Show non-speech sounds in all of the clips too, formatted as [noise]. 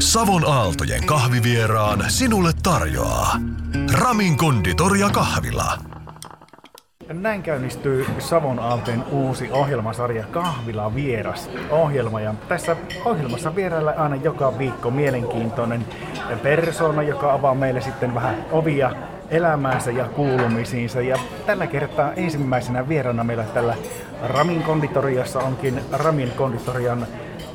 Savon Aaltojen kahvivieraan sinulle tarjoaa Ramin konditoria kahvila. Näin käynnistyy Savon Aalteen uusi ohjelmasarja Kahvila Vieras ohjelma. Ja tässä ohjelmassa vierailla aina joka viikko mielenkiintoinen persona, joka avaa meille sitten vähän ovia elämäänsä ja kuulumisiinsa. Ja tällä kertaa ensimmäisenä vieraana meillä tällä Ramin konditoriassa onkin Ramin konditorian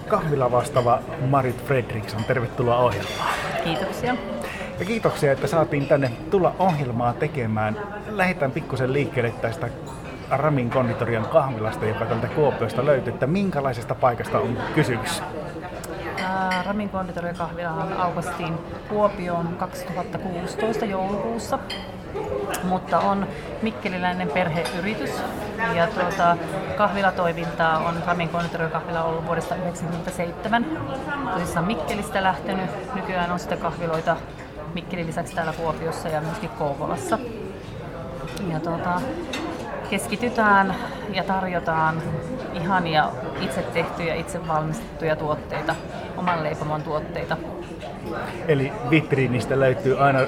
kahvila vastaava Marit Fredriksson. Tervetuloa ohjelmaan. Kiitoksia. Ja kiitoksia, että saatiin tänne tulla ohjelmaa tekemään. Lähdetään pikkusen liikkeelle tästä Ramin konditorian kahvilasta, joka tältä Kuopiosta löytyy, että minkälaisesta paikasta on kysymys? Ramin konditorian kahvilahan aukastiin Kuopioon 2016 joulukuussa mutta on mikkeliläinen perheyritys. Ja tuota, kahvilatoimintaa on Ramin konditorian kahvila ollut vuodesta 1997. Tosissaan Mikkelistä lähtenyt. Nykyään on sitten kahviloita Mikkelin lisäksi täällä Kuopiossa ja myöskin Kouvolassa. Ja tuota, keskitytään ja tarjotaan ihania itse tehtyjä, itse valmistettuja tuotteita, oman leipomon tuotteita. Eli vitriinistä löytyy aina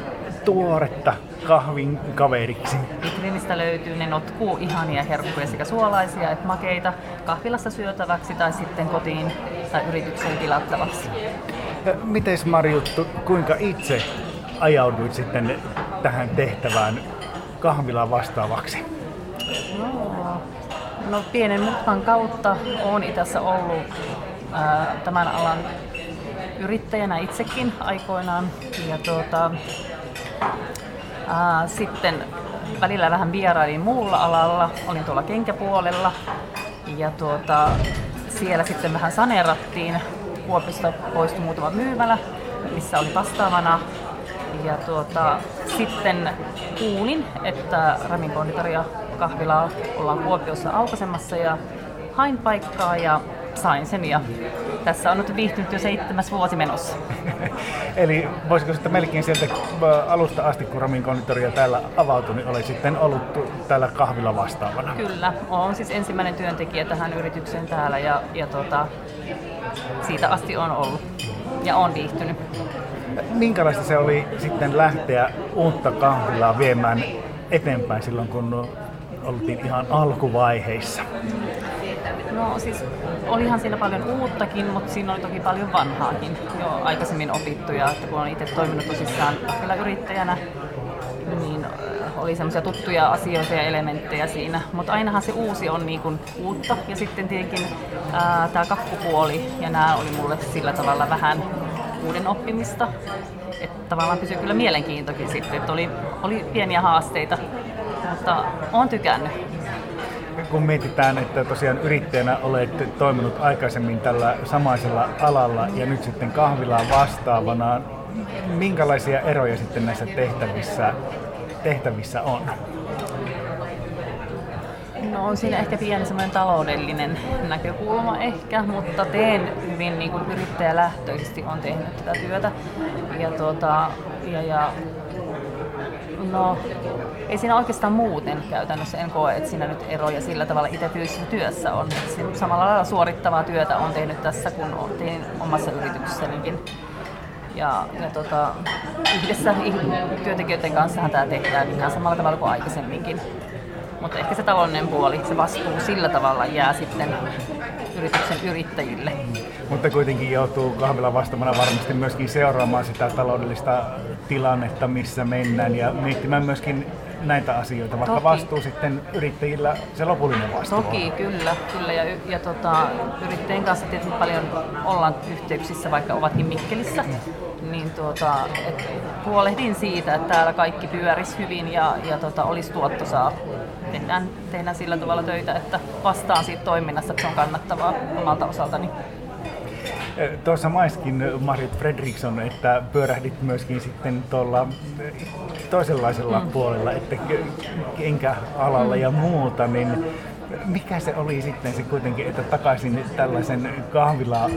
tuoretta kahvin kaveriksi. Vitriinistä löytyy ne notkuu ihania herkkuja sekä suolaisia että makeita kahvilassa syötäväksi tai sitten kotiin tai yritykseen tilattavaksi. Miten Marjuttu, kuinka itse ajauduit sitten tähän tehtävään kahvilaan vastaavaksi? No, no pienen mutkan kautta olen itse ollut ää, tämän alan yrittäjänä itsekin aikoinaan. Ja tuota, sitten välillä vähän vierailin muulla alalla, olin tuolla kenkäpuolella ja tuota, siellä sitten vähän saneerattiin. Kuopista poistui muutama myymälä, missä oli vastaavana. Ja tuota, sitten kuulin, että Ramin konditoria kahvilaa ollaan Kuopiossa aukaisemassa ja hain paikkaa ja sain sen ja tässä on nyt viihtynyt jo seitsemäs vuosi menossa. [laughs] Eli voisiko sitten melkein sieltä äh, alusta asti, kun Ramin konditoria täällä avautui, niin oli sitten ollut täällä kahvilla vastaavana? Kyllä, olen siis ensimmäinen työntekijä tähän yritykseen täällä ja, ja tota, siitä asti on ollut ja on viihtynyt. Minkälaista se oli sitten lähteä uutta kahvilaa viemään eteenpäin silloin, kun oltiin ihan alkuvaiheissa? No siis olihan siinä paljon uuttakin, mutta siinä oli toki paljon vanhaakin jo aikaisemmin opittuja, että kun olen itse toiminut tosissaan kyllä yrittäjänä, niin oli semmoisia tuttuja asioita ja elementtejä siinä, mutta ainahan se uusi on niin kuin uutta. Ja sitten tietenkin tämä kakkupuoli ja nämä oli mulle sillä tavalla vähän uuden oppimista, että tavallaan pysyi kyllä mielenkiintokin sitten, että oli, oli pieniä haasteita, mutta olen tykännyt kun mietitään, että tosiaan yrittäjänä olet toiminut aikaisemmin tällä samaisella alalla ja nyt sitten kahvilaan vastaavana, minkälaisia eroja sitten näissä tehtävissä, tehtävissä on? No on siinä ehkä pieni semmoinen taloudellinen näkökulma ehkä, mutta teen hyvin niin kuin yrittäjälähtöisesti on tehnyt tätä työtä. Ja, tuota, ja, ja No, ei siinä oikeastaan muuten käytännössä en koe, että siinä nyt eroja sillä tavalla itse fyysisessä työssä on. Samalla lailla suorittavaa työtä on tehnyt tässä, kun tein omassa yrityksessänikin. Ja, ja tota, yhdessä työntekijöiden kanssa tämä tehdään ihan samalla tavalla kuin aikaisemminkin. Mutta ehkä se taloudellinen puoli, se vastuu sillä tavalla jää sitten yrityksen yrittäjille. Mutta kuitenkin joutuu kahvila vastaamana varmasti myöskin seuraamaan sitä taloudellista tilannetta, missä mennään ja miettimään myöskin näitä asioita, vaikka Toki. vastuu sitten yrittäjillä se lopullinen vastuu Toki, on. kyllä. kyllä. Ja, ja tota, yrittäjien kanssa tietysti paljon ollaan yhteyksissä, vaikka ovatkin Mikkelissä. Mm. Niin tuota, et huolehdin siitä, että täällä kaikki pyörisi hyvin ja, ja tota, olisi tuottosaa. Tehdään, tehdään sillä tavalla töitä, että vastaan siitä toiminnasta, että se on kannattavaa omalta osaltani. Tuossa maiskin Marit Fredriksson, että pyörähdit myöskin sitten tuolla toisenlaisella mm. puolella, että kenkäalalla mm. ja muuta, niin mikä se oli sitten se kuitenkin, että takaisin tällaisen kahvila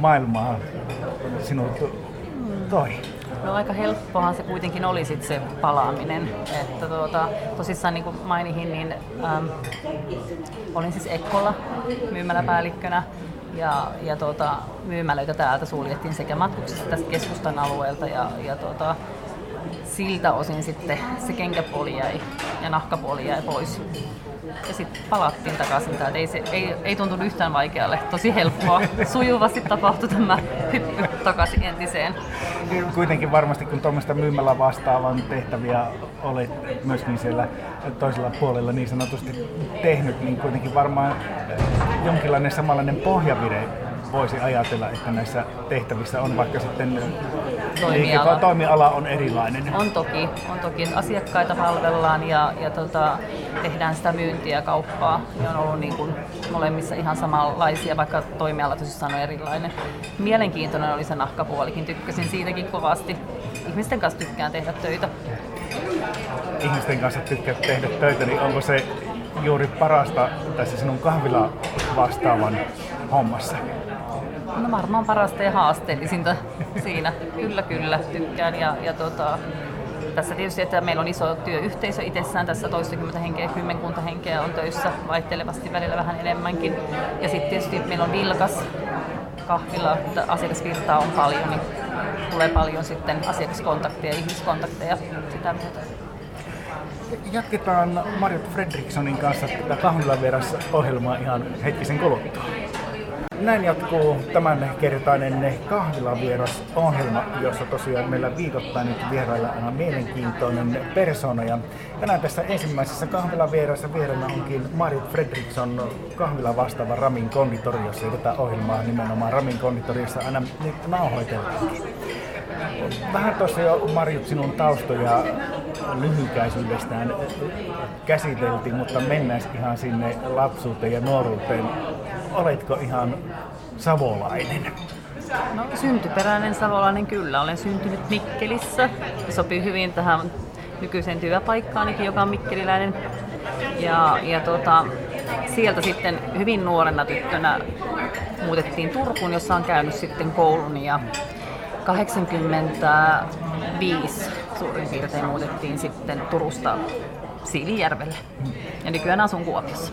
maailmaan sinut toi? No aika helppohan se kuitenkin oli sit se palaaminen. Että tuota, tosissaan niin kuin mainihin, niin äm, olin siis Ekkolla myymäläpäällikkönä Ja, ja tuota, myymälöitä täältä suljettiin sekä matkuksesta tästä keskustan alueelta ja, ja tuota, siltä osin sitten se kenkäpuoli jäi ja nahkapuoli jäi pois. Ja sitten palattiin takaisin täältä. Ei, se, ei, ei tuntunut yhtään vaikealle. Tosi helppoa. Sujuvasti tapahtui tämä hyppy takaisin entiseen. Kuitenkin varmasti kun tuommoista myymällä vastaavan tehtäviä olet myöskin siellä toisella puolella niin sanotusti tehnyt, niin kuitenkin varmaan jonkinlainen samanlainen pohjavire voisi ajatella, että näissä tehtävissä on vaikka sitten toimiala, toimiala on erilainen. On toki, on toki asiakkaita palvellaan ja, ja tota, tehdään sitä myyntiä ja kauppaa. Ja on ollut niin kuin molemmissa ihan samanlaisia, vaikka toimiala tosissaan on erilainen. Mielenkiintoinen oli se nahkapuolikin, tykkäsin siitäkin kovasti. Ihmisten kanssa tykkään tehdä töitä. Ihmisten kanssa tykkää tehdä töitä, niin onko se juuri parasta tässä sinun kahvila vastaavan hommassa? No varmaan parasta ja haasteellisinta siinä. Kyllä, kyllä, tykkään. Ja, ja tota, tässä tietysti, että meillä on iso työyhteisö itsessään, tässä toistakymmentä henkeä, kymmenkunta henkeä on töissä vaihtelevasti välillä vähän enemmänkin. Ja sitten tietysti meillä on vilkas kahvila, että asiakasvirtaa on paljon, niin tulee paljon sitten asiakaskontakteja, ihmiskontakteja sitä myötä. Jatketaan Marjot Fredrikssonin kanssa tätä kahvilan ohjelmaa ihan hetkisen kuluttua. Näin jatkuu tämänkertainen kahvilavieras ohjelma, jossa tosiaan meillä viikoittain nyt vierailla on mielenkiintoinen persona. Ja tänään tässä ensimmäisessä kahvilavierassa vieraana onkin Marit Fredriksson kahvila vastaava Ramin konditoriossa. Ja tätä ohjelmaa nimenomaan Ramin konditoriossa aina nyt nauhoitellaankin. Vähän tuossa jo Marjut sinun taustoja lyhykäisyydestään käsiteltiin, mutta mennään ihan sinne lapsuuteen ja nuoruuteen oletko ihan savolainen? No syntyperäinen savolainen kyllä. Olen syntynyt Mikkelissä. Sopii hyvin tähän nykyiseen työpaikkaanikin, joka on mikkeliläinen. Ja, ja tota, sieltä sitten hyvin nuorena tyttönä muutettiin Turkuun, jossa on käynyt sitten koulun ja 85 suurin piirtein muutettiin sitten Turusta Siilijärvelle. Ja nykyään asun Kuopiossa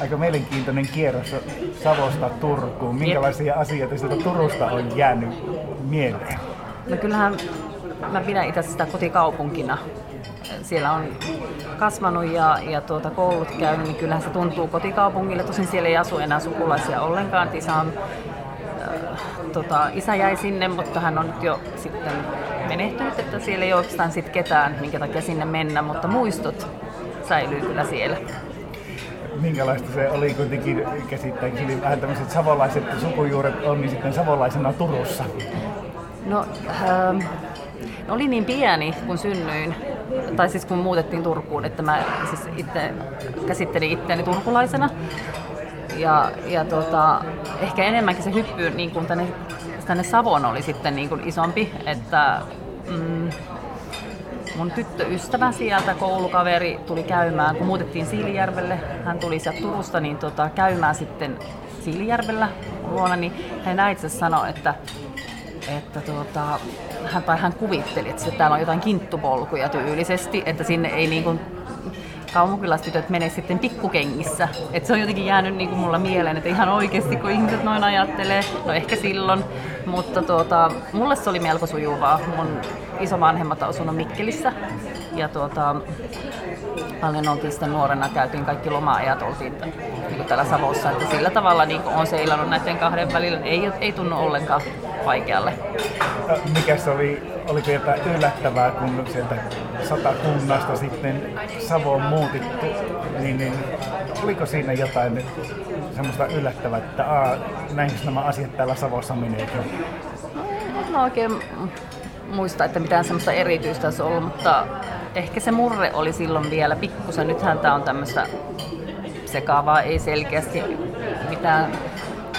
aika mielenkiintoinen kierros Savosta Turkuun. Minkälaisia Jep. asioita sieltä Turusta on jäänyt mieleen? No kyllähän mä pidän itse sitä kotikaupunkina. Siellä on kasvanut ja, ja tuota, koulut käynyt, niin kyllähän se tuntuu kotikaupungille. Tosin siellä ei asu enää sukulaisia ollenkaan. Isä, on, äh, tota, isä jäi sinne, mutta hän on nyt jo sitten menehtynyt, että siellä ei oikeastaan sit ketään, minkä takia sinne mennä, mutta muistot säilyy kyllä siellä minkälaista se oli kuitenkin käsittääkseni vähän tämmöiset savolaiset sukujuuret on niin sitten savolaisena Turussa? No, ähm, oli niin pieni kun synnyin, tai siis kun muutettiin Turkuun, että mä siis itse käsittelin itseäni turkulaisena. Ja, ja tota, ehkä enemmänkin se hyppy niin kuin tänne, tänne Savon oli sitten niin kuin isompi, että mm, mun tyttöystävä sieltä, koulukaveri, tuli käymään, kun muutettiin Siilijärvelle. Hän tuli sieltä Turusta niin tota, käymään sitten Siilijärvellä luona, niin hän itse sanoi, että, että tuota, hän, tai hän kuvitteli, että täällä on jotain kinttupolkuja tyylisesti, että sinne ei niin kuin kaupunkilaistytöt menee sitten pikkukengissä. Et se on jotenkin jäänyt niin kuin mulla mieleen, että ihan oikeasti kun ihmiset noin ajattelee, no ehkä silloin, mutta tuota, mulle se oli melko sujuvaa. Mun isovanhemmat asunut Mikkelissä ja tuota, paljon oltiin sitten nuorena, käytiin kaikki loma-ajat, oltiin niin täällä Savossa, että sillä tavalla niin on seilannut näiden kahden välillä, ei, ei tunnu ollenkaan vaikealle. Mikä se oli, oliko jotain yllättävää, kun sieltä satakunnasta sitten Savoon muutittu, niin, niin oliko siinä jotain semmoista yllättävää, että aa, näin nämä asiat täällä Savossa menee? No oikein muista, että mitään semmoista erityistä olisi ollut, mutta ehkä se murre oli silloin vielä pikkusen. Nythän tämä on tämmöistä sekaavaa, ei selkeästi mitään.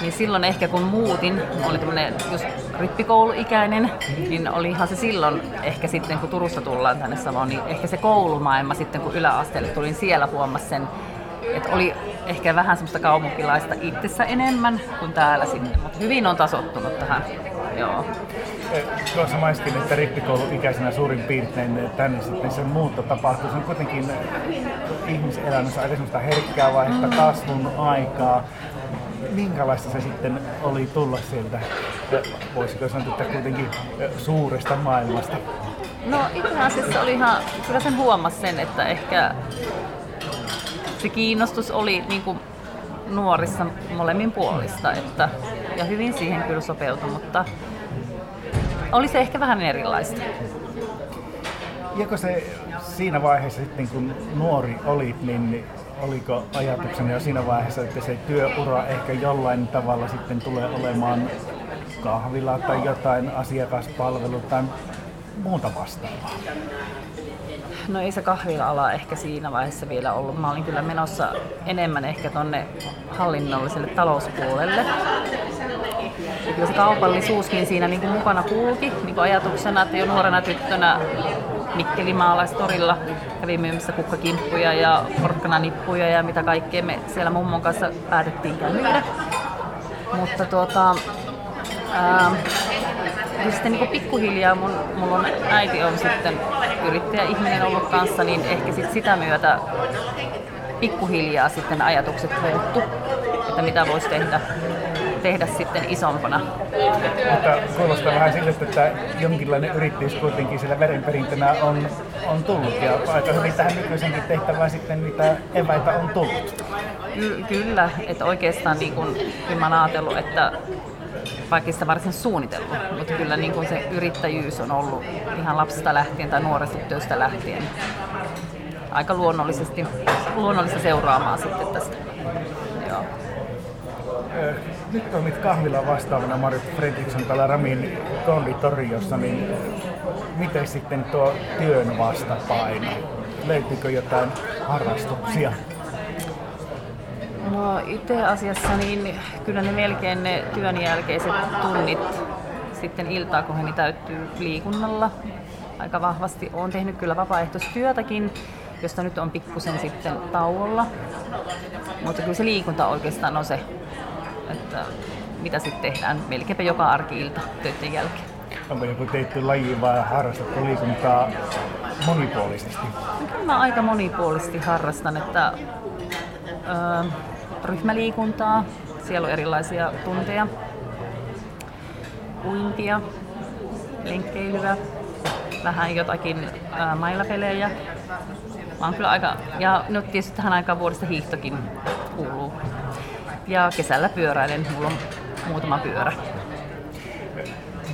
Niin silloin ehkä kun muutin, oli tämmöinen just rippikouluikäinen, niin olihan se silloin ehkä sitten kun Turusta tullaan tänne Savoon, niin ehkä se koulumaailma sitten kun yläasteelle tulin siellä huomasi sen, että oli ehkä vähän semmoista kaupunkilaista itsessä enemmän kuin täällä sitten, mutta hyvin on tasottunut tähän. Joo. Tuossa maistin, että rippikouluikäisenä suurin piirtein tänne sitten se muutto tapahtuu. Se on kuitenkin ihmisen elämässä aika semmoista herkkää vaihetta, mm. kasvun aikaa. minkälaista se sitten oli tulla sieltä, voisiko sanoa, että kuitenkin suuresta maailmasta? No itse asiassa oli ihan, kyllä sen huomasi sen, että ehkä se kiinnostus oli niin kuin nuorissa molemmin puolista, että, ja hyvin siihen kyllä sopeutui, mutta oli se ehkä vähän erilaista. Joko se siinä vaiheessa sitten, kun nuori olit, niin oliko ajatuksena jo siinä vaiheessa, että se työura ehkä jollain tavalla sitten tulee olemaan kahvila tai jotain asiakaspalvelu tai muuta vastaavaa? No ei se kahvila-ala ehkä siinä vaiheessa vielä ollut. Mä olin kyllä menossa enemmän ehkä tonne hallinnolliselle talouspuolelle. Ja kyllä se kaupallisuuskin siinä niin kuin mukana kulki niin kuin ajatuksena, että jo nuorena tyttönä Mikkelimaalaistorilla kävi myymässä kukkakimppuja ja porkkananippuja ja mitä kaikkea me siellä mummon kanssa päätettiinkään myydä. Mutta tuota, ää, ja sitten niin pikkuhiljaa mun, mulla on, äiti on sitten yrittäjäihminen ollut kanssa, niin ehkä sit sitä myötä pikkuhiljaa sitten ajatukset muuttu, että mitä voisi tehdä, tehdä sitten isompana. Mutta kuulostaa vähän siltä, että jonkinlainen yrittäjyys kuitenkin sillä verenperintönä on, on tullut ja aika hyvin tähän nykyisenkin tehtävään sitten mitä eväitä on tullut. Ky- kyllä, että oikeastaan niin kun, kyllä mä oon ajatellut, että vaikka sitä varsin suunnitellut, mutta kyllä niin kuin se yrittäjyys on ollut ihan lapsesta lähtien tai nuoresta työstä lähtien aika luonnollisesti, luonnollista seuraamaan sitten tästä. Joo. Nyt toimit kahvila vastaavana Marit Fredriksson täällä Ramin konditoriossa, niin miten sitten tuo työn vastapaino? Löytyykö jotain harrastuksia? No itse asiassa niin kyllä ne melkein ne työn jälkeiset tunnit sitten iltaa, kun he täyttyy liikunnalla aika vahvasti. Olen tehnyt kyllä vapaaehtoistyötäkin, josta nyt on pikkusen sitten tauolla. Mutta kyllä se liikunta oikeastaan on se, että mitä sitten tehdään melkeinpä joka arki-ilta töiden jälkeen. Onko joku tehty laji vai harrastettu liikuntaa monipuolisesti? No, kyllä mä aika monipuolisesti harrastan, että öö, ryhmäliikuntaa, siellä on erilaisia tunteja, uintia, lenkkeilyä, vähän jotakin ää, mailapelejä. Mä oon kyllä aika, ja nyt tietysti tähän aikaan vuodesta hiihtokin. Ja kesällä pyöräilen, mulla on muutama pyörä.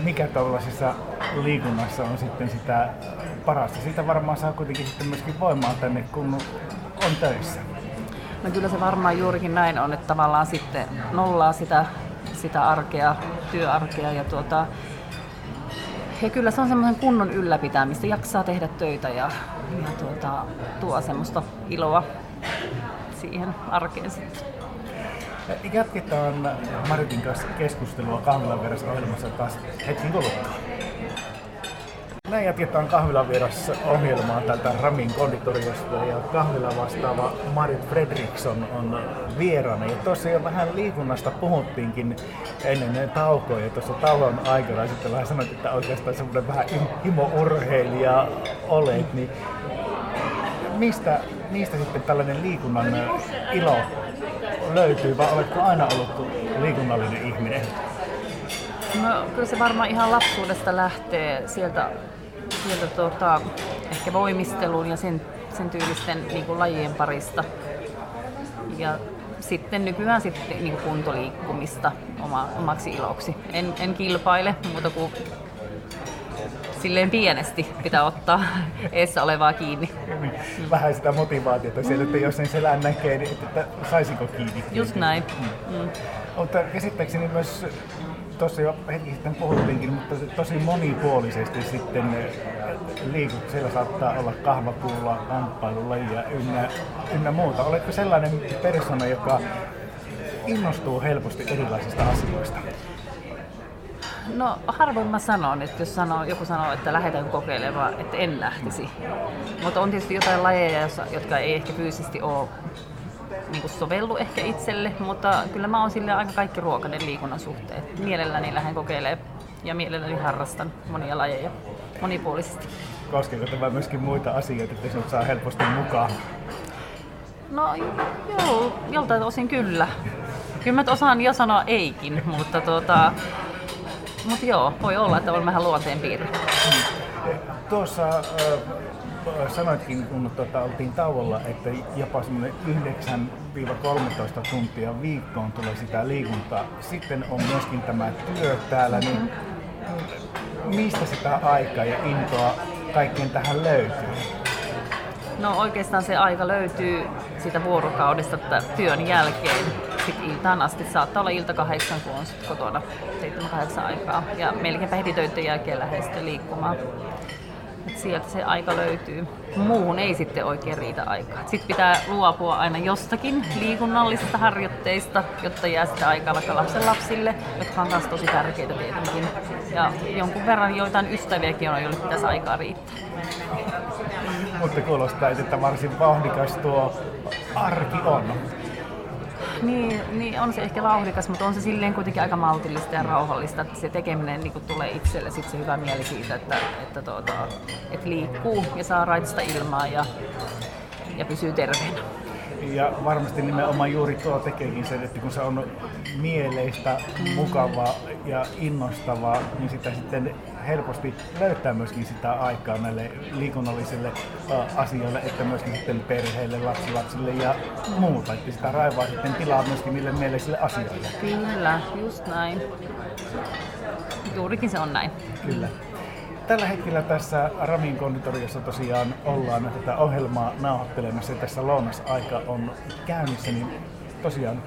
Mikä tuollaisessa liikunnassa on sitten sitä parasta? Siitä varmaan saa kuitenkin sitten myöskin voimaa tänne, kun on töissä. No kyllä se varmaan juurikin näin on, että tavallaan sitten nollaa sitä, sitä arkea, työarkea ja tuota, ja kyllä se on semmoisen kunnon ylläpitämistä, jaksaa tehdä töitä ja, ja tuota, tuo semmoista iloa siihen arkeen sitten. Jatketaan Maritin kanssa keskustelua kahvilan ohjelmassa taas hetki kuluttua. Näin jatketaan kahvilan vieressä ohjelmaa tältä Ramin konditoriosta ja kahvila vastaava Marit Fredriksson on vieraana. Ja tuossa jo vähän liikunnasta puhuttiinkin ennen taukoa ja tuossa tauon aikana sitten vähän sanoit, että oikeastaan semmoinen vähän himo-urheilija olet, niin mistä, mistä sitten tällainen liikunnan ilo löytyy vai oletko aina ollut liikunnallinen ihminen? No kyllä se varmaan ihan lapsuudesta lähtee sieltä sieltä tota, ehkä voimistelun ja sen, sen tyylisten niin kuin lajien parista. Ja sitten nykyään sitten niin kuin kuntoliikkumista oma, omaksi iloksi. En, en kilpaile muuta kuin silleen pienesti pitää ottaa eessä olevaa kiinni. Vähän sitä motivaatiota siellä, että jos sen selän näkee, niin että saisinko kiinni. Just näin. Mm. Mutta käsittääkseni myös tuossa jo hetki sitten puhuttiinkin, mutta tosi monipuolisesti sitten liikut. Siellä saattaa olla kahvapuulla, kamppailulajia ynnä, ynnä muuta. Oletko sellainen persona, joka innostuu helposti erilaisista asioista? No harvoin mä sanon, että jos sanoo, joku sanoo, että lähdetään kokeilemaan, että en lähtisi. Mutta on tietysti jotain lajeja, jotka ei ehkä fyysisesti ole niin kuin sovellu ehkä itselle, mutta kyllä mä oon sille aika kaikki ruokainen liikunnan suhteen. Mielelläni lähden kokeilemaan ja mielelläni harrastan monia lajeja monipuolisesti. Koskeeko tämä myöskin muita asioita, että sinut saa helposti mukaan? No joo, joltain osin kyllä. Kyllä mä osaan jo sanoa eikin, mutta tuota, mutta joo, voi olla, että on vähän luonteen piirre. Tuossa äh, sanoitkin, kun tuota, oltiin tauolla, että jopa semmoinen 9-13 tuntia viikkoon tulee sitä liikuntaa. Sitten on myöskin tämä työ täällä, niin mm-hmm. mistä sitä aikaa ja intoa kaikkeen tähän löytyy? No oikeastaan se aika löytyy siitä vuorokaudesta työn jälkeen sitten iltaan asti. Saattaa olla ilta kahdeksan, kun on sitten kotona 7-8 aikaa. Ja melkeinpä heti töiden jälkeen lähden sitten liikkumaan. Et sieltä se aika löytyy. Muuhun ei sitten oikein riitä aikaa. Sitten pitää luopua aina jostakin liikunnallisista harjoitteista, jotta jää sitä aikaa vaikka lapsen lapsille, jotka on myös tosi tärkeitä tietenkin. Ja jonkun verran joitain ystäviäkin on, joille pitäisi aikaa riittää. Mutta kuulostaa, että varsin vauhdikas tuo arki on. Niin, niin, on se ehkä vauhdikas, mutta on se silleen kuitenkin aika maltillista ja rauhallista, että se tekeminen niin tulee itselle sit se hyvä mieli siitä, että, että, tuota, että liikkuu ja saa raitista ilmaa ja, ja pysyy terveenä. Ja varmasti nimenomaan juuri tuo tekeekin sen, että kun se on mieleistä, mukavaa ja innostavaa, niin sitä sitten helposti löytää myöskin sitä aikaa näille liikunnallisille asioille, että myöskin sitten perheille, lapsille ja muuta. Että sitä raivaa sitten tilaa myöskin niille mieleisille asioille. Kyllä, just näin. Juurikin se on näin. Kyllä. Tällä hetkellä tässä Ramin konditoriossa tosiaan ollaan tätä ohjelmaa nauhoittelemassa ja tässä lounasaika on käynnissä, niin tosiaan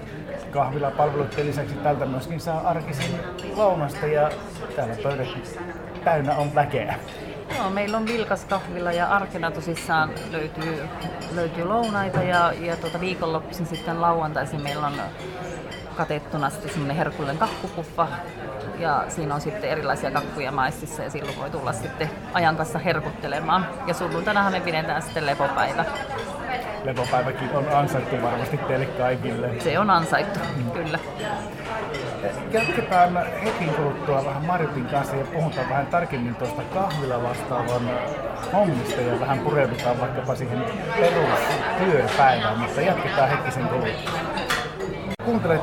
kahvilapalveluiden lisäksi tältä myöskin saa arkisin lounasta ja täällä pöydät täynnä on väkeä. Joo, meillä on vilkas kahvila ja arkena tosissaan löytyy, löytyy lounaita ja, ja tuota viikonloppuisin sitten lauantaisin meillä on katettuna sitten semmoinen herkullinen kakkupuffa ja siinä on sitten erilaisia kakkuja maistissa ja silloin voi tulla sitten ajan kanssa herkuttelemaan. Ja sunnuntainahan me pidetään sitten lepopäivä. Lepopäiväkin on ansaittu varmasti teille kaikille. Se on ansaittu, mm. kyllä. Jatketaan hetken kuluttua vähän Marjutin kanssa ja puhutaan vähän tarkemmin tuosta kahvila vastaavan hommista ja vähän pureudutaan vaikkapa siihen perustyöpäivään, mutta jatketaan hetkisen kuluttua. Kuuntelet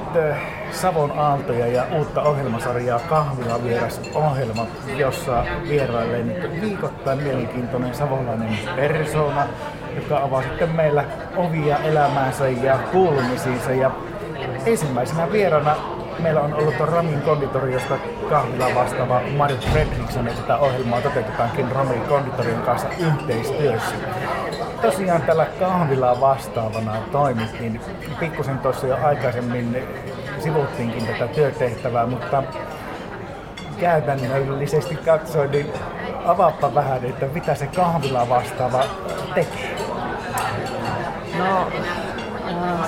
Savon Aaltoja ja uutta ohjelmasarjaa Kahvila vieras ohjelma, jossa vierailee nyt viikoittain mielenkiintoinen savolainen persona, joka avaa sitten meillä ovia elämäänsä ja kuulumisiinsa. Ja ensimmäisenä vierana meillä on ollut Ramin konditoriosta kahvila vastaava Marit Fredriksson, ja tätä ohjelmaa toteutetaankin Ramin konditorion kanssa yhteistyössä tosiaan tällä kahvilaa vastaavana toimit, niin pikkusen tuossa jo aikaisemmin sivuttiinkin tätä työtehtävää, mutta käytännöllisesti katsoin, niin avaappa vähän, että mitä se kahvila vastaava tekee. No,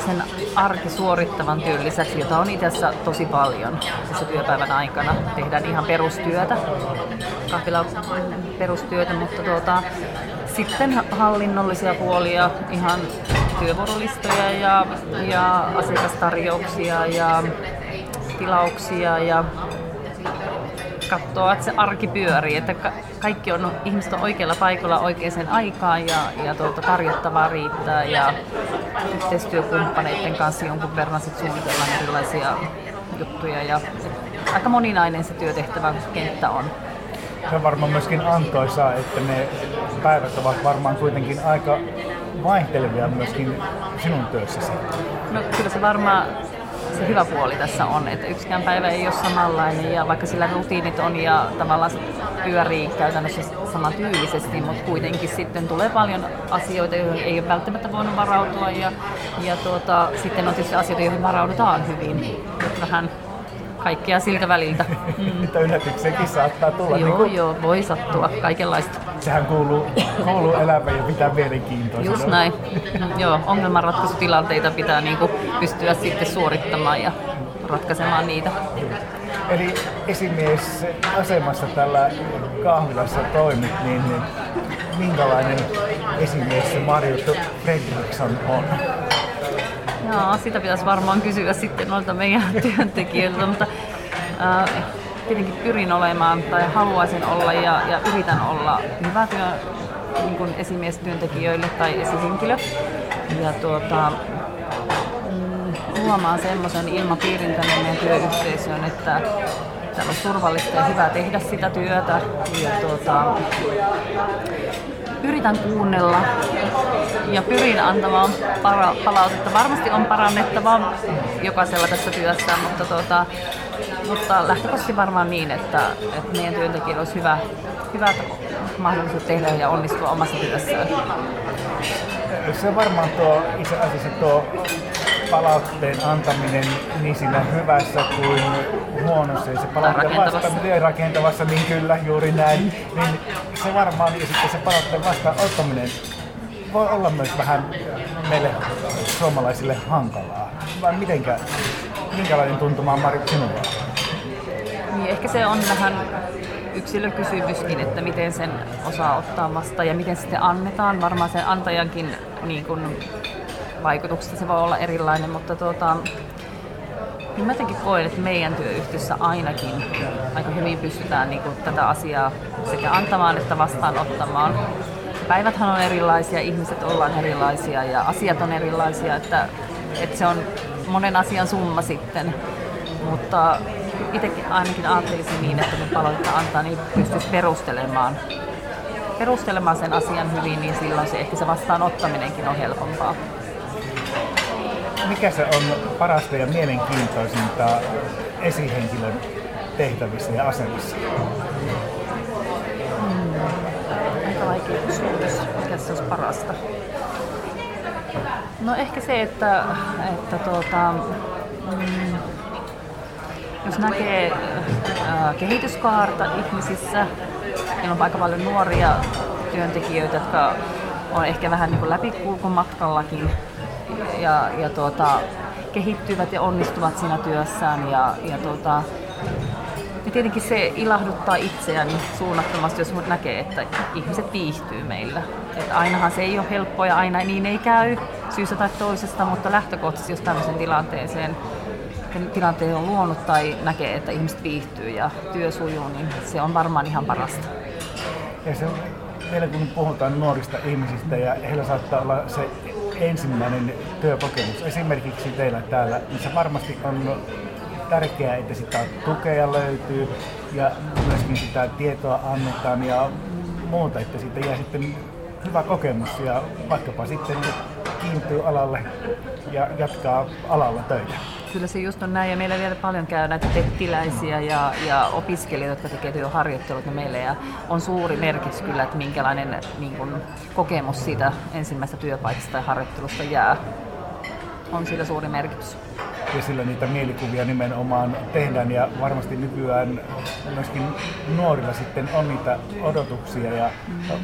sen arkisuorittavan työn lisäksi, jota on itse asiassa tosi paljon tässä työpäivän aikana. Tehdään ihan perustyötä, kahvila perustyötä, mutta tuota, sitten hallinnollisia puolia, ihan työvuorolistoja ja, ja asiakastarjouksia ja tilauksia ja katsoa, että se arki pyörii, että kaikki on, ihmiset on oikealla paikalla oikeaan aikaan ja, ja tuota, tarjottavaa riittää ja yhteistyökumppaneiden kanssa jonkun verran sit suunnitellaan erilaisia juttuja ja aika moninainen se työtehtävä kenttä on se on varmaan myöskin antoisaa, että ne päivät ovat varmaan kuitenkin aika vaihtelevia myöskin sinun työssäsi. No kyllä se varmaan se hyvä puoli tässä on, että yksikään päivä ei ole samanlainen ja vaikka sillä rutiinit on ja tavallaan se pyörii käytännössä samantyylisesti, mutta kuitenkin sitten tulee paljon asioita, joihin ei ole välttämättä voinut varautua ja, ja tuota, sitten on tietysti asioita, joihin varaudutaan hyvin. Vähän kaikkea siltä väliltä. Mm. Että yllätyksiäkin saattaa tulla. Joo, niin kuin... joo, voi sattua kaikenlaista. Sehän kuuluu, kuuluu elämään ja pitää mielenkiintoista. Just näin. joo, ongelmanratkaisutilanteita pitää niin kuin pystyä sitten suorittamaan ja ratkaisemaan niitä. Eli esimies asemassa tällä kahvilassa toimit, niin, niin minkälainen esimies se Marjutto Fredriksson on? Joo, sitä pitäisi varmaan kysyä sitten noilta meidän [laughs] työntekijöiltä, mutta äh, tietenkin pyrin olemaan tai haluaisin olla ja, ja yritän olla hyvä työ, niin kuin esimiestyöntekijöille tai esihenkilö. Ja tuota, luomaan semmoisen ilmapiirin tänne meidän työyhteisöön, että täällä on turvallista ja hyvä tehdä sitä työtä. Ja tuota, yritän kuunnella ja pyrin antamaan para- palautetta. Varmasti on parannettavaa jokaisella tässä työssä, mutta, tuota, mutta lähtökohtaisesti varmaan niin, että, että meidän työntekijöillä olisi hyvä, hyvät mahdollisuus tehdä ja onnistua omassa työssään. Se varmaan tuo itse asiassa tuo palautteen antaminen niin siinä hyvässä kuin huonossa ja se palautteen vastaaminen rakentavassa, niin kyllä juuri näin, niin se varmaan ja sitten se palautteen vastaanottaminen voi olla myös vähän meille suomalaisille hankalaa. Vai mitenkä, minkälainen tuntuma on Mari sinulla? Niin, ehkä se on vähän yksilökysymyskin, että miten sen osaa ottaa vastaan ja miten sitten annetaan. Varmaan sen antajankin niin kun, vaikutuksesta se voi olla erilainen, mutta tuota, niin mä jotenkin koen, että meidän työyhtiössä ainakin aika hyvin pystytään niin kuin, tätä asiaa sekä antamaan että vastaanottamaan. Päiväthän on erilaisia, ihmiset ollaan erilaisia ja asiat on erilaisia, että, että se on monen asian summa sitten. Mutta itsekin ainakin ajattelisin niin, että kun palautetta antaa, niin pystyisi perustelemaan, perustelemaan sen asian hyvin, niin silloin se ehkä se vastaanottaminenkin on helpompaa mikä se on parasta ja mielenkiintoisinta esihenkilön tehtävissä ja asemassa? Hmm. Aika vaikea kysymys, mikä se olisi parasta. No ehkä se, että, että tuota, mm, jos näkee äh, kehityskaarta ihmisissä, meillä on aika paljon nuoria työntekijöitä, jotka on ehkä vähän niin kuin läpikulkumatkallakin ja, ja tuota, kehittyvät ja onnistuvat siinä työssään. Ja, ja, tuota, ja tietenkin se ilahduttaa itseäni suunnattomasti, jos näkee, että ihmiset viihtyy meillä. Et ainahan se ei ole helppoa ja aina niin ei käy syystä tai toisesta, mutta lähtökohtaisesti jos tämmöisen tilanteeseen tilanteen on luonut tai näkee, että ihmiset viihtyy ja työ sujuu, niin se on varmaan ihan parasta. Ja se, vielä kun puhutaan nuorista ihmisistä ja heillä saattaa olla se ensimmäinen työkokemus esimerkiksi teillä täällä, missä varmasti on tärkeää, että sitä tukea löytyy ja myöskin sitä tietoa annetaan ja muuta, että siitä jää sitten hyvä kokemus ja vaikkapa sitten kiintyy alalle ja jatkaa alalla töitä. Kyllä se just on näin ja meillä vielä paljon käy näitä tettiläisiä ja, ja opiskelijoita, jotka tekevät työharjoittelut meille ja on suuri merkitys kyllä, että minkälainen niin kun, kokemus siitä ensimmäisestä työpaikasta tai harjoittelusta jää. On sillä suuri merkitys. Ja sillä niitä mielikuvia nimenomaan tehdään ja varmasti nykyään myöskin nuorilla sitten on niitä odotuksia ja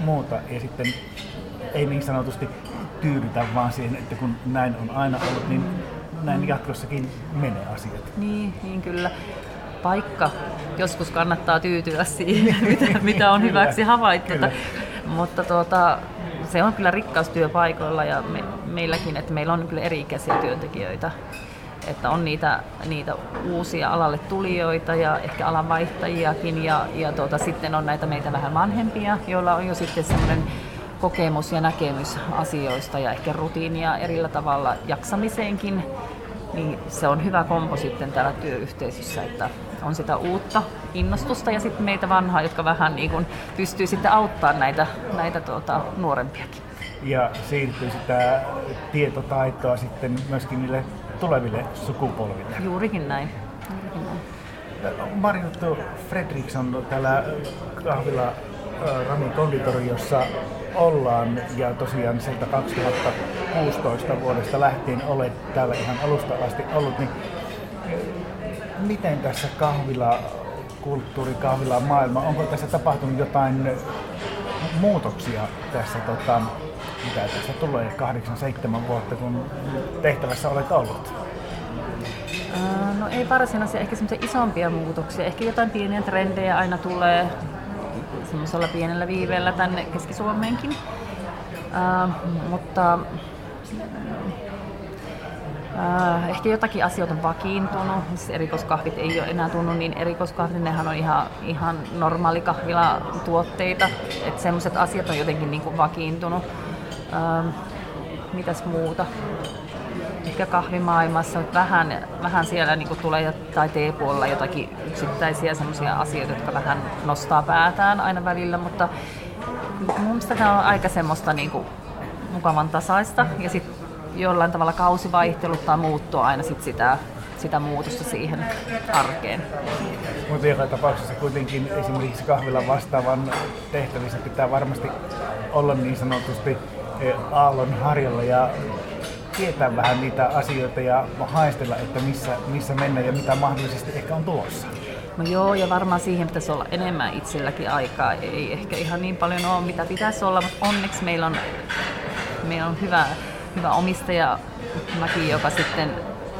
muuta ja sitten ei niin sanotusti tyydytä vaan siihen, että kun näin on aina ollut, niin näin jatkossakin menee asiat. Niin, niin kyllä. Paikka. Joskus kannattaa tyytyä siihen, mitä, mitä on hyväksi havaittu. Mutta tuota, se on kyllä rikkaus työpaikoilla ja me, meilläkin, että meillä on kyllä eri-ikäisiä työntekijöitä. Että on niitä, niitä uusia alalle tulijoita ja ehkä alan vaihtajiakin ja, ja tuota, sitten on näitä meitä vähän vanhempia, joilla on jo sitten semmoinen kokemus ja näkemys asioista ja ehkä rutiinia erillä tavalla jaksamiseenkin, niin se on hyvä kompo sitten täällä työyhteisössä, että on sitä uutta innostusta ja sitten meitä vanhaa, jotka vähän niin kuin pystyy sitten auttamaan näitä, näitä tuota, nuorempiakin. Ja siirtyy sitä tietotaitoa sitten myöskin niille tuleville sukupolville. Juurikin näin. Juurikin näin. Marjuttu Fredriksson täällä kahvila Rami Konditori, jossa ollaan ja tosiaan sieltä 2016 vuodesta lähtien olet täällä ihan alusta asti ollut, niin miten tässä kahvila kulttuuri, kahvila maailma, onko tässä tapahtunut jotain muutoksia tässä, tota, mitä tässä tulee 8-7 vuotta, kun tehtävässä olet ollut? No ei varsinaisia, ehkä semmoisia isompia muutoksia. Ehkä jotain pieniä trendejä aina tulee semmoisella pienellä viiveellä tänne Keski-Suomeenkin. Uh, mutta Uh, ehkä jotakin asioita on vakiintunut, siis erikoiskahvit ei ole enää tunnu niin erikoiskahvit, nehän on ihan, ihan normaali kahvilatuotteita, että semmoiset asiat on jotenkin niin kuin vakiintunut. Uh, mitäs muuta? ehkä kahvimaailmassa, vähän, vähän siellä niin tulee tai teepuolella jotakin yksittäisiä sellaisia asioita, jotka vähän nostaa päätään aina välillä, mutta mun mielestä tämä on aika semmoista niin kuin mukavan tasaista ja sitten jollain tavalla kausivaihtelut tai muuttua aina sit sitä, sitä muutosta siihen arkeen. Mutta joka tapauksessa kuitenkin esimerkiksi kahvilan vastaavan tehtävissä pitää varmasti olla niin sanotusti eh, aallon harjalla ja tietää vähän niitä asioita ja haistella, että missä, missä mennään ja mitä mahdollisesti ehkä on tulossa. No joo, ja varmaan siihen pitäisi olla enemmän itselläkin aikaa. Ei ehkä ihan niin paljon ole, mitä pitäisi olla, mutta onneksi meillä on, meillä on hyvä, hyvä omistaja Mäki, joka sitten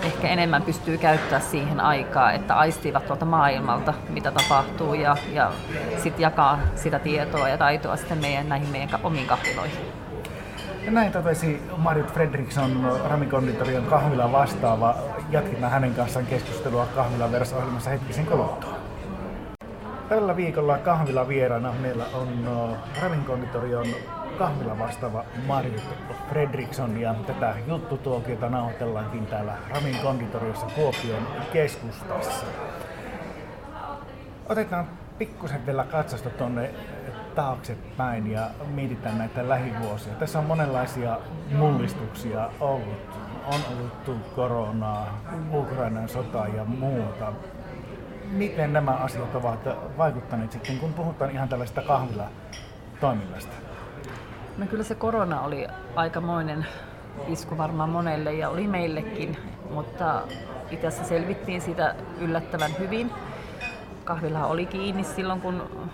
ehkä enemmän pystyy käyttää siihen aikaa, että aistivat tuolta maailmalta, mitä tapahtuu, ja, ja sitten jakaa sitä tietoa ja taitoa sitten meidän, näihin meidän omiin kahviloihin. Ja näin totesi Marit Fredriksson, Ramikonditorion kahvila vastaava. Jatketaan hänen kanssaan keskustelua kahvilan ohjelmassa hetkisen kuluttua. Tällä viikolla kahvila vieraana meillä on Ravinkonditorion kahvila vastaava Marit Fredriksson ja tätä juttutuokiota nauhoitellaankin täällä Ramin konditoriossa Kuopion keskustassa. Otetaan pikkusen vielä katsasta tuonne taaksepäin ja mietitään näitä lähivuosia. Tässä on monenlaisia mullistuksia ollut. On ollut koronaa, Ukrainan sota ja muuta. Miten nämä asiat ovat vaikuttaneet sitten, kun puhutaan ihan tällaista kahvila-toiminnasta? No kyllä se korona oli aikamoinen isku varmaan monelle ja oli meillekin, mutta itse asiassa selvittiin siitä yllättävän hyvin. Kahvila oli kiinni silloin, kun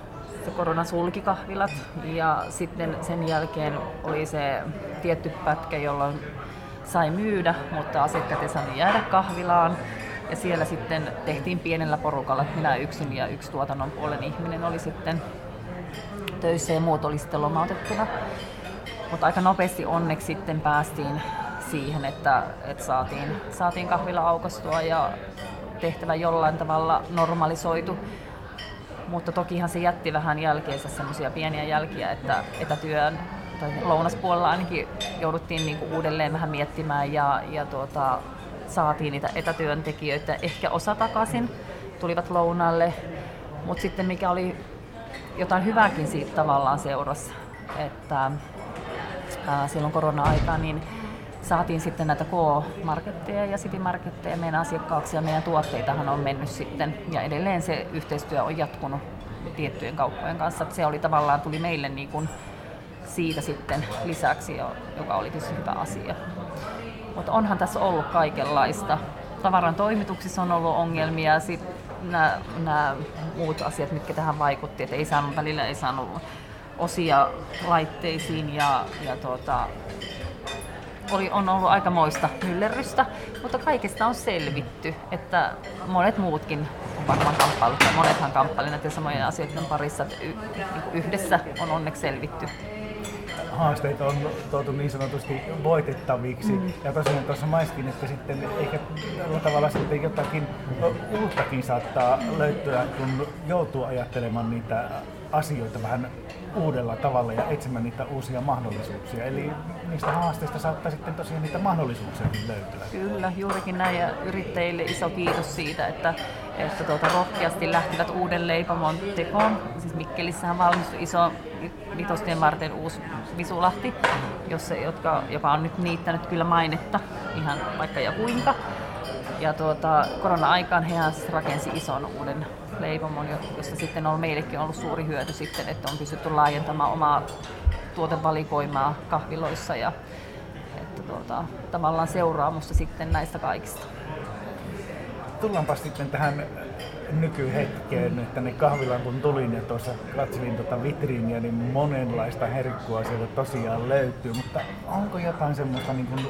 se korona sulki kahvilat ja sitten sen jälkeen oli se tietty pätkä, jolloin sai myydä, mutta asiakkaat ei saanut jäädä kahvilaan. Ja siellä sitten tehtiin pienellä porukalla, että minä yksin ja yksi tuotannon puolen ihminen oli sitten töissä ja muut oli sitten lomautettuna. Mutta aika nopeasti onneksi sitten päästiin siihen, että, että saatiin, saatiin kahvila aukastua ja tehtävä jollain tavalla normalisoitu. Mutta tokihan se jätti vähän jälkeensä semmoisia pieniä jälkiä, että etätyön tai lounaspuolella ainakin jouduttiin niinku uudelleen vähän miettimään ja, ja tuota, saatiin niitä etätyöntekijöitä ehkä osa takaisin, tulivat lounalle, mutta sitten mikä oli jotain hyvääkin siitä tavallaan seurassa, että ää, silloin korona-aikaan, niin saatiin sitten näitä K-marketteja ja City-marketteja meidän asiakkaaksi ja meidän tuotteitahan on mennyt sitten ja edelleen se yhteistyö on jatkunut tiettyjen kauppojen kanssa. Se oli tavallaan, tuli meille niin kuin siitä sitten lisäksi, joka oli tietysti hyvä asia. Mutta onhan tässä ollut kaikenlaista. Tavaran toimituksissa on ollut ongelmia, sitten nämä, nämä muut asiat, mitkä tähän vaikutti, että ei saanut, välillä ei saanut osia laitteisiin ja, ja tuota, oli, on ollut aikamoista myllerrystä, mutta kaikesta on selvitty, että monet muutkin on varmaan kamppailut, ja monethan kamppailevat näiden samojen asioiden parissa, että y, niin yhdessä on onneksi selvitty haasteita on tuotu niin sanotusti voitettaviksi. Mm. Ja tosiaan tuossa maiskin, että sitten ehkä tällä tavalla sitten jotakin uuttakin saattaa löytyä, kun joutuu ajattelemaan niitä asioita vähän uudella tavalla ja etsimään niitä uusia mahdollisuuksia. Eli niistä haasteista saattaa sitten tosiaan niitä mahdollisuuksia löytyä. Kyllä, juurikin näin ja yrittäjille iso kiitos siitä, että, että tuota, rohkeasti lähtivät uuden leipomon tekoon. Siis Mikkelissähän valmistui iso Vitostien varten uusi Visulahti, jossa, jotka, joka on nyt niittänyt kyllä mainetta ihan vaikka ja kuinka. Ja tuota, korona-aikaan he siis rakensi ison uuden leipomon, josta sitten on meillekin ollut suuri hyöty sitten, että on pystytty laajentamaan omaa tuotevalikoimaa kahviloissa ja että tuota, tavallaan seuraamusta sitten näistä kaikista. Tullaanpa sitten tähän nykyhetkeen, että ne kahvilaan kun tulin ja tuossa katselin tuota vitriiniä, niin monenlaista herkkua sieltä tosiaan löytyy, mutta onko jotain semmoista niin kuin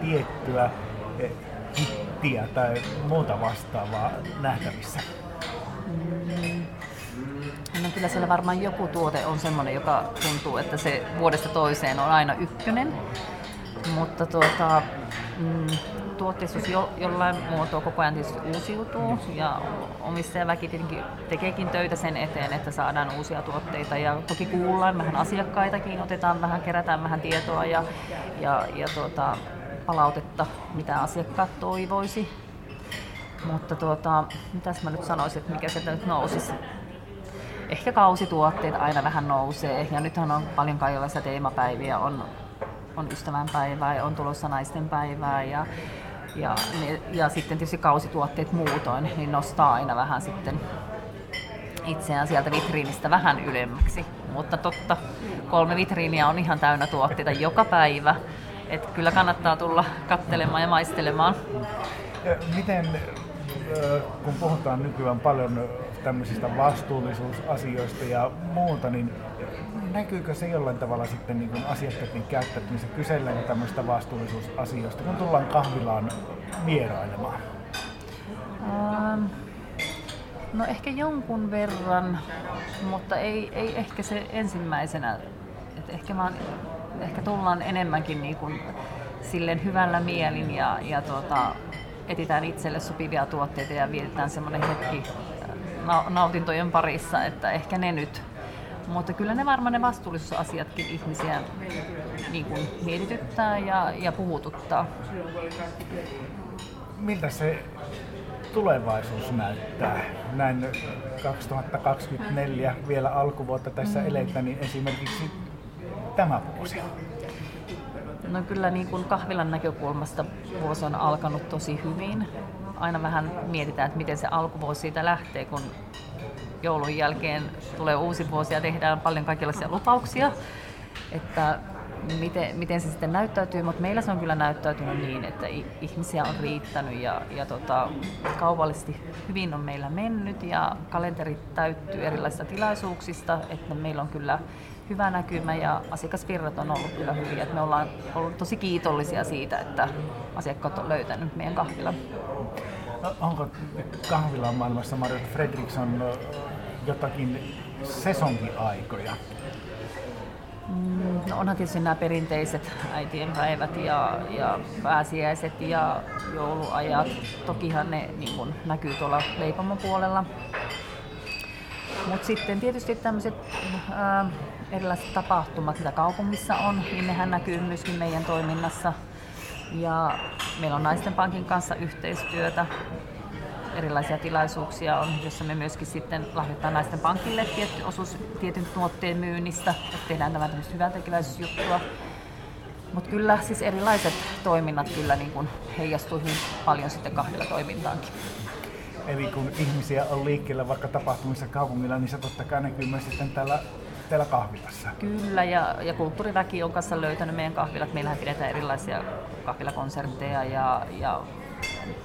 tiettyä eh, hittiä tai muuta vastaavaa nähtävissä? No kyllä siellä varmaan joku tuote on semmoinen, joka tuntuu, että se vuodesta toiseen on aina ykkönen. Mutta tuota, mm, tuotteistus jo, jollain muotoa koko ajan tietysti uusiutuu ja omistajaväki tietenkin tekeekin töitä sen eteen, että saadaan uusia tuotteita ja toki kuullaan vähän asiakkaitakin, otetaan vähän, kerätään vähän tietoa ja, ja, ja tuota, palautetta, mitä asiakkaat toivoisi. Mutta tuota, mitäs mä nyt sanoisin, että mikä sieltä nyt nousisi? Ehkä kausituotteet aina vähän nousee ja nythän on paljon kaikenlaisia teemapäiviä, on, on ystävänpäivää ja on tulossa naisten päivää ja, ja, ja sitten tietysti kausituotteet muutoin, niin nostaa aina vähän sitten itseään sieltä vitriinistä vähän ylemmäksi. Mutta totta, kolme vitriiniä on ihan täynnä tuotteita joka päivä. Et kyllä kannattaa tulla kattelemaan ja maistelemaan. Miten, kun puhutaan nykyään paljon tämmöisistä vastuullisuusasioista ja muuta, niin näkyykö se jollain tavalla sitten niin asiakkaiden käyttäytymisessä kysellään tämmöistä vastuullisuusasioista, kun tullaan kahvilaan vierailemaan? Ähm, no ehkä jonkun verran, mutta ei, ei ehkä se ensimmäisenä. Et ehkä, vaan, ehkä tullaan enemmänkin niin kuin silleen hyvällä mielin ja, ja tuota, etitään itselle sopivia tuotteita ja vietetään semmoinen hetki nautintojen parissa, että ehkä ne nyt. Mutta kyllä ne varmaan ne vastuullisuusasiatkin ihmisiä niin kuin mietityttää ja, ja puhututtaa. Miltä se tulevaisuus näyttää? Näin 2024 vielä alkuvuotta tässä mm. eletään, niin esimerkiksi tämä vuosi. No kyllä niin kuin kahvilan näkökulmasta vuosi on alkanut tosi hyvin. Aina vähän mietitään, että miten se alkuvuosi siitä lähtee, kun joulun jälkeen tulee uusi vuosi ja tehdään paljon kaikenlaisia lupauksia, että miten, miten se sitten näyttäytyy, mutta meillä se on kyllä näyttäytynyt niin, että ihmisiä on riittänyt ja, ja tota, kaupallisesti hyvin on meillä mennyt ja kalenteri täyttyy erilaisista tilaisuuksista, että meillä on kyllä hyvä näkymä ja asiakasvirrat on ollut kyllä hyviä. Me ollaan ollut tosi kiitollisia siitä, että asiakkaat on löytänyt meidän kahvilan. No, onko kahvilan maailmassa Mario Fredriksson jotakin sesonkiaikoja? Mm, no onhan tietysti nämä perinteiset äitienpäivät ja, ja pääsiäiset ja jouluajat. Tokihan ne niin kun, näkyy tuolla leipomon puolella. Mutta sitten tietysti tämmöiset erilaiset tapahtumat, mitä kaupungissa on, niin nehän näkyy myöskin meidän toiminnassa. Ja meillä on Naisten Pankin kanssa yhteistyötä. Erilaisia tilaisuuksia on, jossa me myöskin sitten lahjoitetaan Naisten Pankille tietty osuus tietyn tuotteen myynnistä, että tehdään tämä tämmöistä hyväntekeväisyysjuttua. Mutta kyllä siis erilaiset toiminnat kyllä niin kun heijastuu hyvin paljon sitten kahdella toimintaankin. Eli kun ihmisiä on liikkeellä vaikka tapahtumissa kaupungilla, niin se totta kai näkyy myös sitten täällä teillä kahvilassa? Kyllä, ja, ja kulttuuriväki on kanssa löytänyt meidän kahvilat. Meillähän pidetään erilaisia kahvilakonsertteja ja, ja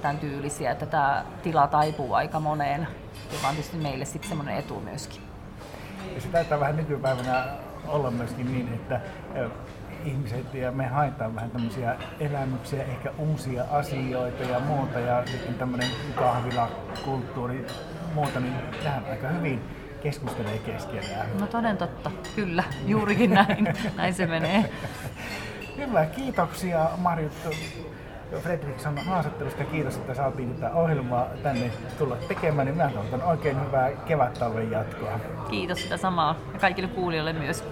tämän tyylisiä, että tämä tila taipuu aika moneen, joka on tietysti meille sitten semmoinen etu myöskin. Ja se taitaa vähän nykypäivänä olla myöskin niin, että ihmiset ja me haetaan vähän tämmöisiä elämyksiä, ehkä uusia asioita ja muuta ja sitten tämmöinen kahvilakulttuuri muuta, niin tähän aika hyvin keskustelee keskenään. No toden totta, kyllä, juurikin näin, näin se menee. Hyvä, kiitoksia Marjut Fredriksson haastattelusta kiitos, että saatiin tätä ohjelmaa tänne tulla tekemään. Niin mä toivotan oikein hyvää kevät jatkoa. Kiitos sitä samaa ja kaikille kuulijoille myös.